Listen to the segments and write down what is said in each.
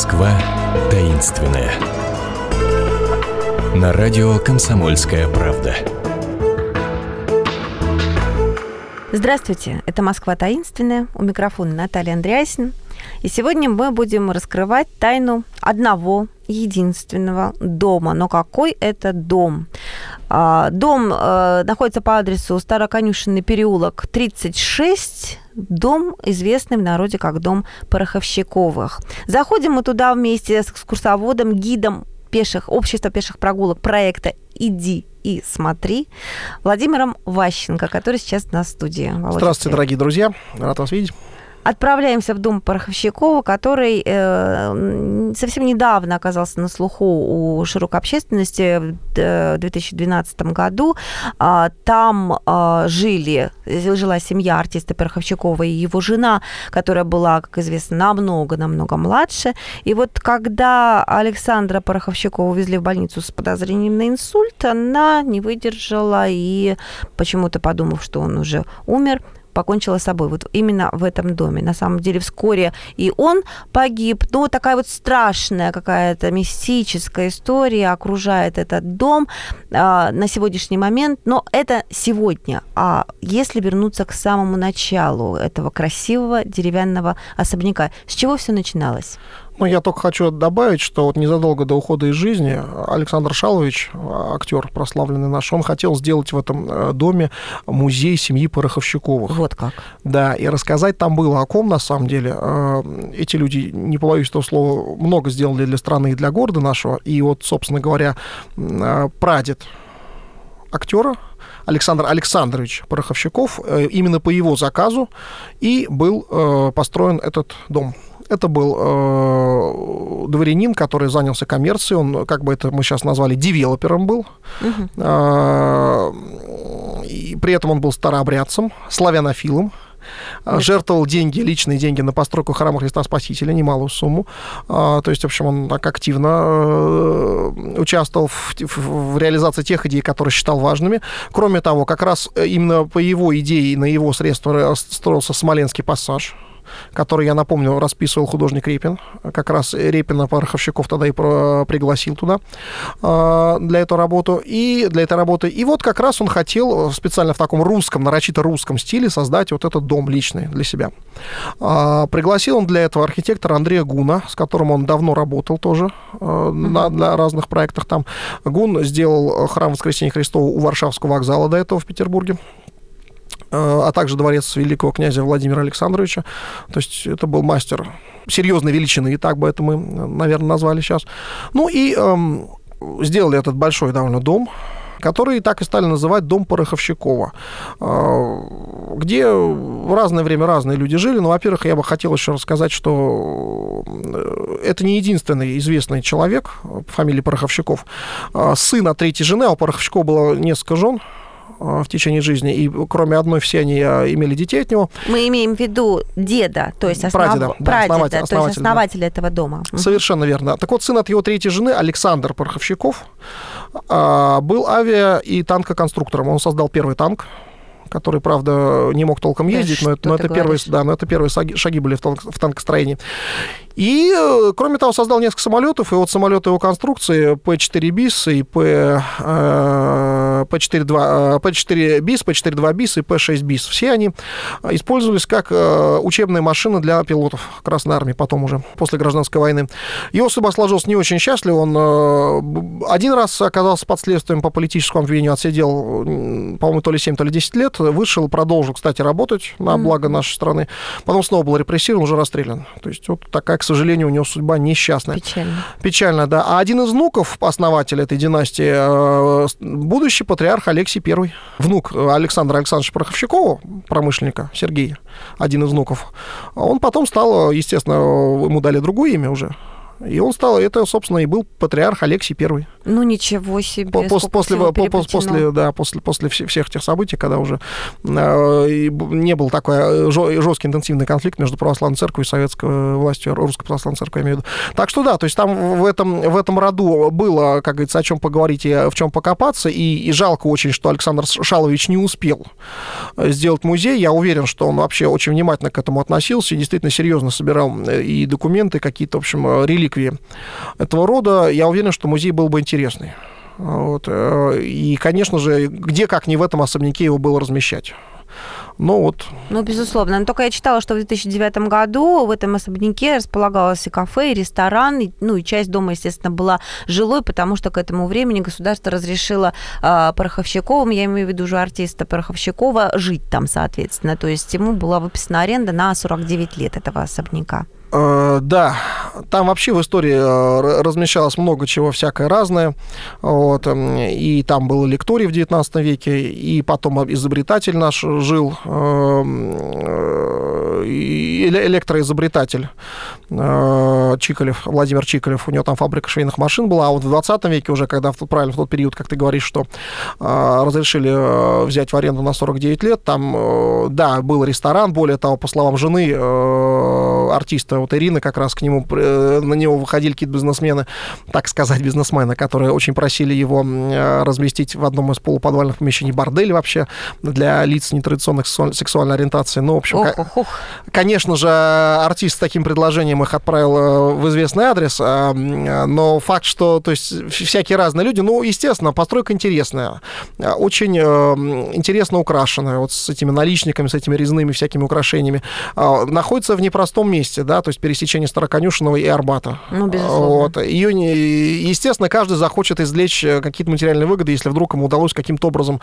Москва таинственная. На радио «Комсомольская правда». Здравствуйте, это «Москва таинственная». У микрофона Наталья Андреасин. И сегодня мы будем раскрывать тайну одного единственного дома. Но какой это дом? А, дом э, находится по адресу Староконюшенный переулок 36, дом, известный в народе как дом Пороховщиковых. Заходим мы туда вместе с экскурсоводом, гидом пеших, общества пеших прогулок проекта «Иди и смотри» Владимиром Ващенко, который сейчас на студии. Володя, Здравствуйте, привет. дорогие друзья. Рад вас видеть. Отправляемся в дом Пороховщикова, который э, совсем недавно оказался на слуху у широкой общественности в 2012 году. А, там а, жили, жила семья артиста Пороховщикова и его жена, которая была, как известно, намного-намного младше. И вот когда Александра Пороховщикова увезли в больницу с подозрением на инсульт, она не выдержала и почему-то подумав, что он уже умер, покончила с собой. Вот именно в этом доме. На самом деле вскоре и он погиб. Ну, такая вот страшная какая-то мистическая история окружает этот дом а, на сегодняшний момент. Но это сегодня. А если вернуться к самому началу этого красивого деревянного особняка, с чего все начиналось? Ну, я только хочу добавить, что вот незадолго до ухода из жизни Александр Шалович, актер прославленный наш, он хотел сделать в этом э, доме музей семьи Пороховщиковых. Вот как. Да, и рассказать там было о ком, на самом деле. Э, эти люди, не побоюсь этого слова, много сделали для страны и для города нашего. И вот, собственно говоря, э, прадед актера, Александр Александрович Пороховщиков, именно по его заказу и был построен этот дом. Это был э, дворянин, который занялся коммерцией. Он, как бы это мы сейчас назвали, девелопером был. Угу. Э, и при этом он был старообрядцем, славянофилом. Нет. жертвовал деньги, личные деньги на постройку храма Христа Спасителя, немалую сумму. А, то есть, в общем, он так активно э, участвовал в, в, в реализации тех идей, которые считал важными. Кроме того, как раз именно по его идее, на его средства строился Смоленский пассаж который, я напомню, расписывал художник Репин. Как раз Репина Пороховщиков тогда и пригласил туда а, для этой работы. И для этой работы. И вот как раз он хотел специально в таком русском, нарочито русском стиле создать вот этот дом личный для себя. А, пригласил он для этого архитектора Андрея Гуна, с которым он давно работал тоже mm-hmm. на, на разных проектах там. Гун сделал храм Воскресения Христова у Варшавского вокзала до этого в Петербурге. Э, а также дворец великого князя Владимира Александровича. То есть это был мастер серьезной величины, и так бы это мы, наверное, назвали сейчас. Ну и эм, сделали этот большой довольно дом, который так и стали называть дом Пороховщикова, э, где в разное время разные люди жили. Но, во-первых, я бы хотел еще рассказать, что э, это не единственный известный человек по фамилии Пороховщиков. Сын от третьей жены, а у Пороховщикова было несколько жен, в течение жизни, и кроме одной все они а, имели детей от него. Мы имеем в виду деда, то есть основ... прадеда, да, прадеда основатель, то основатель, есть основатель да. этого дома. Совершенно верно. Так вот, сын от его третьей жены, Александр Пороховщиков, а, был авиа- и танкоконструктором. Он создал первый танк, который, правда, не мог толком ездить, да но, это, но, это первые, да, но это первые шаги, шаги были в, танк, в танкостроении. И, э, кроме того, создал несколько самолетов, и вот самолеты его конструкции P-4 БИС и P, э, P-4, 4 БИС, P-4-2 БИС и P-6 БИС. Все они использовались как э, учебные машины для пилотов Красной Армии потом уже, после гражданской войны. Его судьба сложилась не очень счастливо. Он один раз оказался под следствием по политическому обвинению, отсидел, по-моему, то ли 7, то ли 10 лет, вышел, продолжил, кстати, работать на благо нашей страны. Потом снова был репрессирован, уже расстрелян. То есть вот такая к сожалению, у него судьба несчастная. Печально. Печально, да. А один из внуков основателя этой династии, э, будущий патриарх Алексий I, внук Александра Александровича Пороховщикова, промышленника Сергея, один из внуков, он потом стал, естественно, ему дали другое имя уже, и он стал, это, собственно, и был патриарх Алексий I. Ну, ничего себе. После, после, после, да, после, после всех этих событий, когда уже э, не был такой э, жесткий интенсивный конфликт между православной церковью и советской властью, русской православной церковью, я имею в виду. Так что да, то есть там в этом, в этом роду было, как говорится, о чем поговорить и в чем покопаться, и, и жалко очень, что Александр Шалович не успел сделать музей. Я уверен, что он вообще очень внимательно к этому относился и действительно серьезно собирал э, и документы, какие-то, в общем, реликвии реликвии этого рода, я уверен, что музей был бы интересный. Вот. И, конечно же, где, как не в этом особняке его было размещать. Ну вот. Ну, безусловно. Но только я читала, что в 2009 году в этом особняке располагалось и кафе, и ресторан, и, ну и часть дома, естественно, была жилой, потому что к этому времени государство разрешило э, Пороховщиковым, я имею в виду уже артиста Пороховщикова, жить там, соответственно. То есть ему была выписана аренда на 49 лет этого особняка. Э, да, там вообще в истории э, размещалось много чего всякое разное. Вот, эм, и там был лекторий в 19 веке, и потом изобретатель наш жил, эм, э, электроизобретатель Чикалев, Владимир Чикалев. У него там фабрика швейных машин была, а вот в 20 веке уже, когда правильно в тот период, как ты говоришь, что разрешили взять в аренду на 49 лет, там, да, был ресторан, более того, по словам жены артиста вот Ирина как раз к нему, э, на него выходили какие-то бизнесмены, так сказать, бизнесмены, которые очень просили его э, разместить в одном из полуподвальных помещений бордель вообще для лиц нетрадиционных сексуальной ориентации. Ну, в общем, ох, ох, ох. конечно же, артист с таким предложением их отправил э, в известный адрес, а, но факт, что, то есть, всякие разные люди, ну, естественно, постройка интересная, очень интересно украшенная, вот с этими наличниками, с этими резными всякими украшениями, а, находится в непростом месте, да, то есть пересечение Староконюшенного и Арбата. Ну, безусловно. Вот. Ее, естественно, каждый захочет извлечь э, какие-то материальные выгоды, если вдруг ему удалось каким-то образом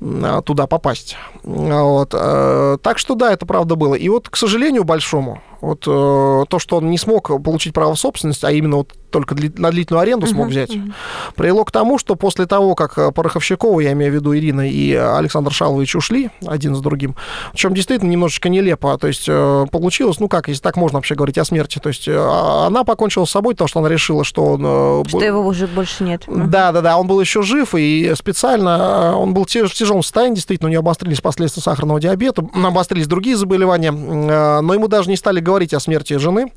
а, туда попасть. Вот. Э, так что да, это правда было. И вот, к сожалению, большому, вот э, то, что он не смог получить право собственности, а именно вот только на длительную аренду смог uh-huh, взять, uh-huh. привело к тому, что после того, как э, Пороховщикова, я имею в виду Ирина и Александр Шалович ушли один с другим, в чем действительно немножечко нелепо, то есть э, получилось, ну как, если так можно вообще говорить о смерти, то есть э, а, она покончила с собой, потому что она решила, что он... Что его уже больше нет. Да, да, да, он был еще жив, и специально он был в тяжелом состоянии, действительно, у него обострились последствия сахарного диабета, обострились другие заболевания, но ему даже не стали говорить о смерти жены,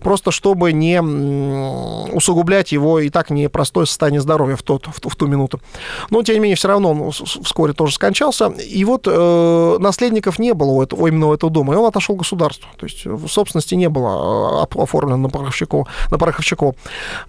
просто чтобы не усугублять его и так непростое состояние здоровья в, тот, в, в ту минуту. Но, тем не менее, все равно он вскоре тоже скончался. И вот э, наследников не было у этого, именно у этого дома, и он отошел к государству. То есть в собственности не было э, оформлено на Пороховщикову. На Пороховщикову.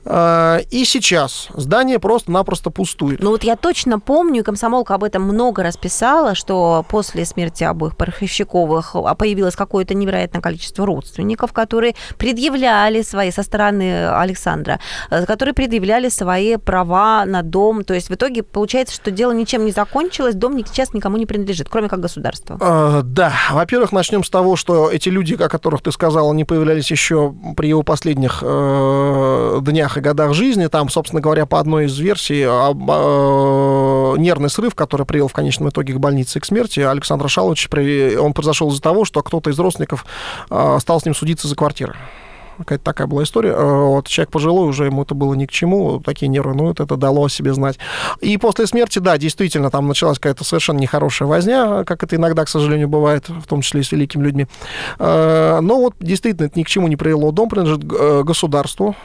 Э, и сейчас здание просто-напросто пустует. Ну вот я точно помню, и комсомолка об этом много расписала, что после смерти обоих Пороховщиковых а, появилось какое-то невероятное количество родственников, которые предъявляли свои со стороны Александра э, которые предъявляли свои права на дом. То есть в итоге получается, что дело ничем не закончилось, дом сейчас никому не принадлежит, кроме как государству. А, да, во-первых, начнем с того, что эти люди, о которых ты сказала, не появлялись еще при его последних э, днях и годах жизни. Там, собственно говоря, по одной из версий, э, э, нервный срыв, который привел в конечном итоге к больнице и к смерти Александра Шаловича, он произошел из-за того, что кто-то из родственников э, стал с ним судиться за квартиру. Какая-то такая была история. Э, вот человек пожилой, уже ему это было ни к чему, такие нервы, ну, вот это дало о себе знать. И после смерти, да, действительно, там началась какая-то совершенно нехорошая возня, как это иногда, к сожалению, бывает, в том числе и с великими людьми. Э, но вот действительно это ни к чему не привело. Дом принадлежит э, государству.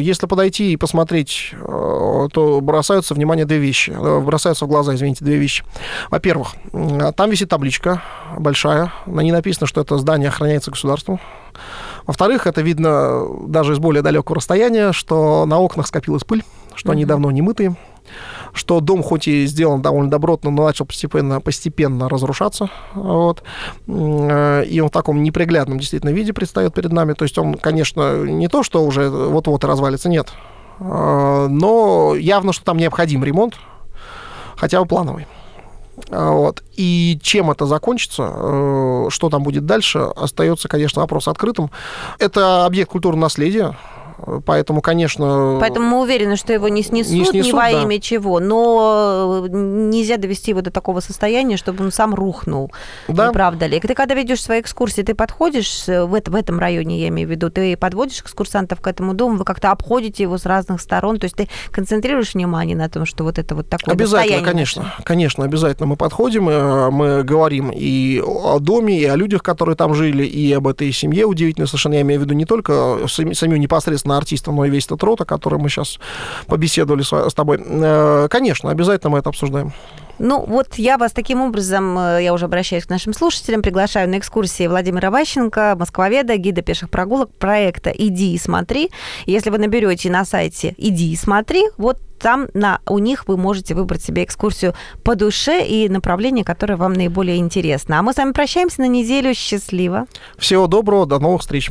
Если подойти и посмотреть, то бросаются внимание две вещи. Бросаются в глаза, извините, две вещи. Во-первых, там висит табличка большая. На ней написано, что это здание охраняется государством. Во-вторых, это видно даже из более далекого расстояния, что на окнах скопилась пыль, что mm-hmm. они давно не мытые, что дом хоть и сделан довольно добротно, но начал постепенно, постепенно разрушаться. Вот. И он в таком неприглядном действительно виде предстает перед нами. То есть он, конечно, не то, что уже вот-вот развалится, нет. А, но явно, что там необходим ремонт, хотя бы плановый. А, вот. И чем это закончится, э, что там будет дальше, остается, конечно, вопрос открытым. Это объект культурного наследия, Поэтому, конечно... Поэтому мы уверены, что его не снесут, не, снесут, ни во да. имя чего. Но нельзя довести его до такого состояния, чтобы он сам рухнул. Да. Не правда ли? Ты когда ведешь свои экскурсии, ты подходишь в, это, в этом районе, я имею в виду, ты подводишь экскурсантов к этому дому, вы как-то обходите его с разных сторон, то есть ты концентрируешь внимание на том, что вот это вот такое Обязательно, конечно. Конечно, обязательно мы подходим, э, мы говорим и о доме, и о людях, которые там жили, и об этой семье удивительно совершенно. Я имею в виду не только саму непосредственно на артиста, но и весь этот рот, о котором мы сейчас побеседовали с тобой. Конечно, обязательно мы это обсуждаем. Ну, вот я вас таким образом, э, я уже обращаюсь к нашим слушателям, приглашаю на экскурсии Владимира Ващенко, москвоведа, гида пеших прогулок проекта «Иди и смотри». Если вы наберете на сайте «Иди и смотри», вот там на, у них вы можете выбрать себе экскурсию по душе и направление, которое вам наиболее интересно. А мы с вами прощаемся на неделю. Счастливо. Всего доброго, до новых встреч.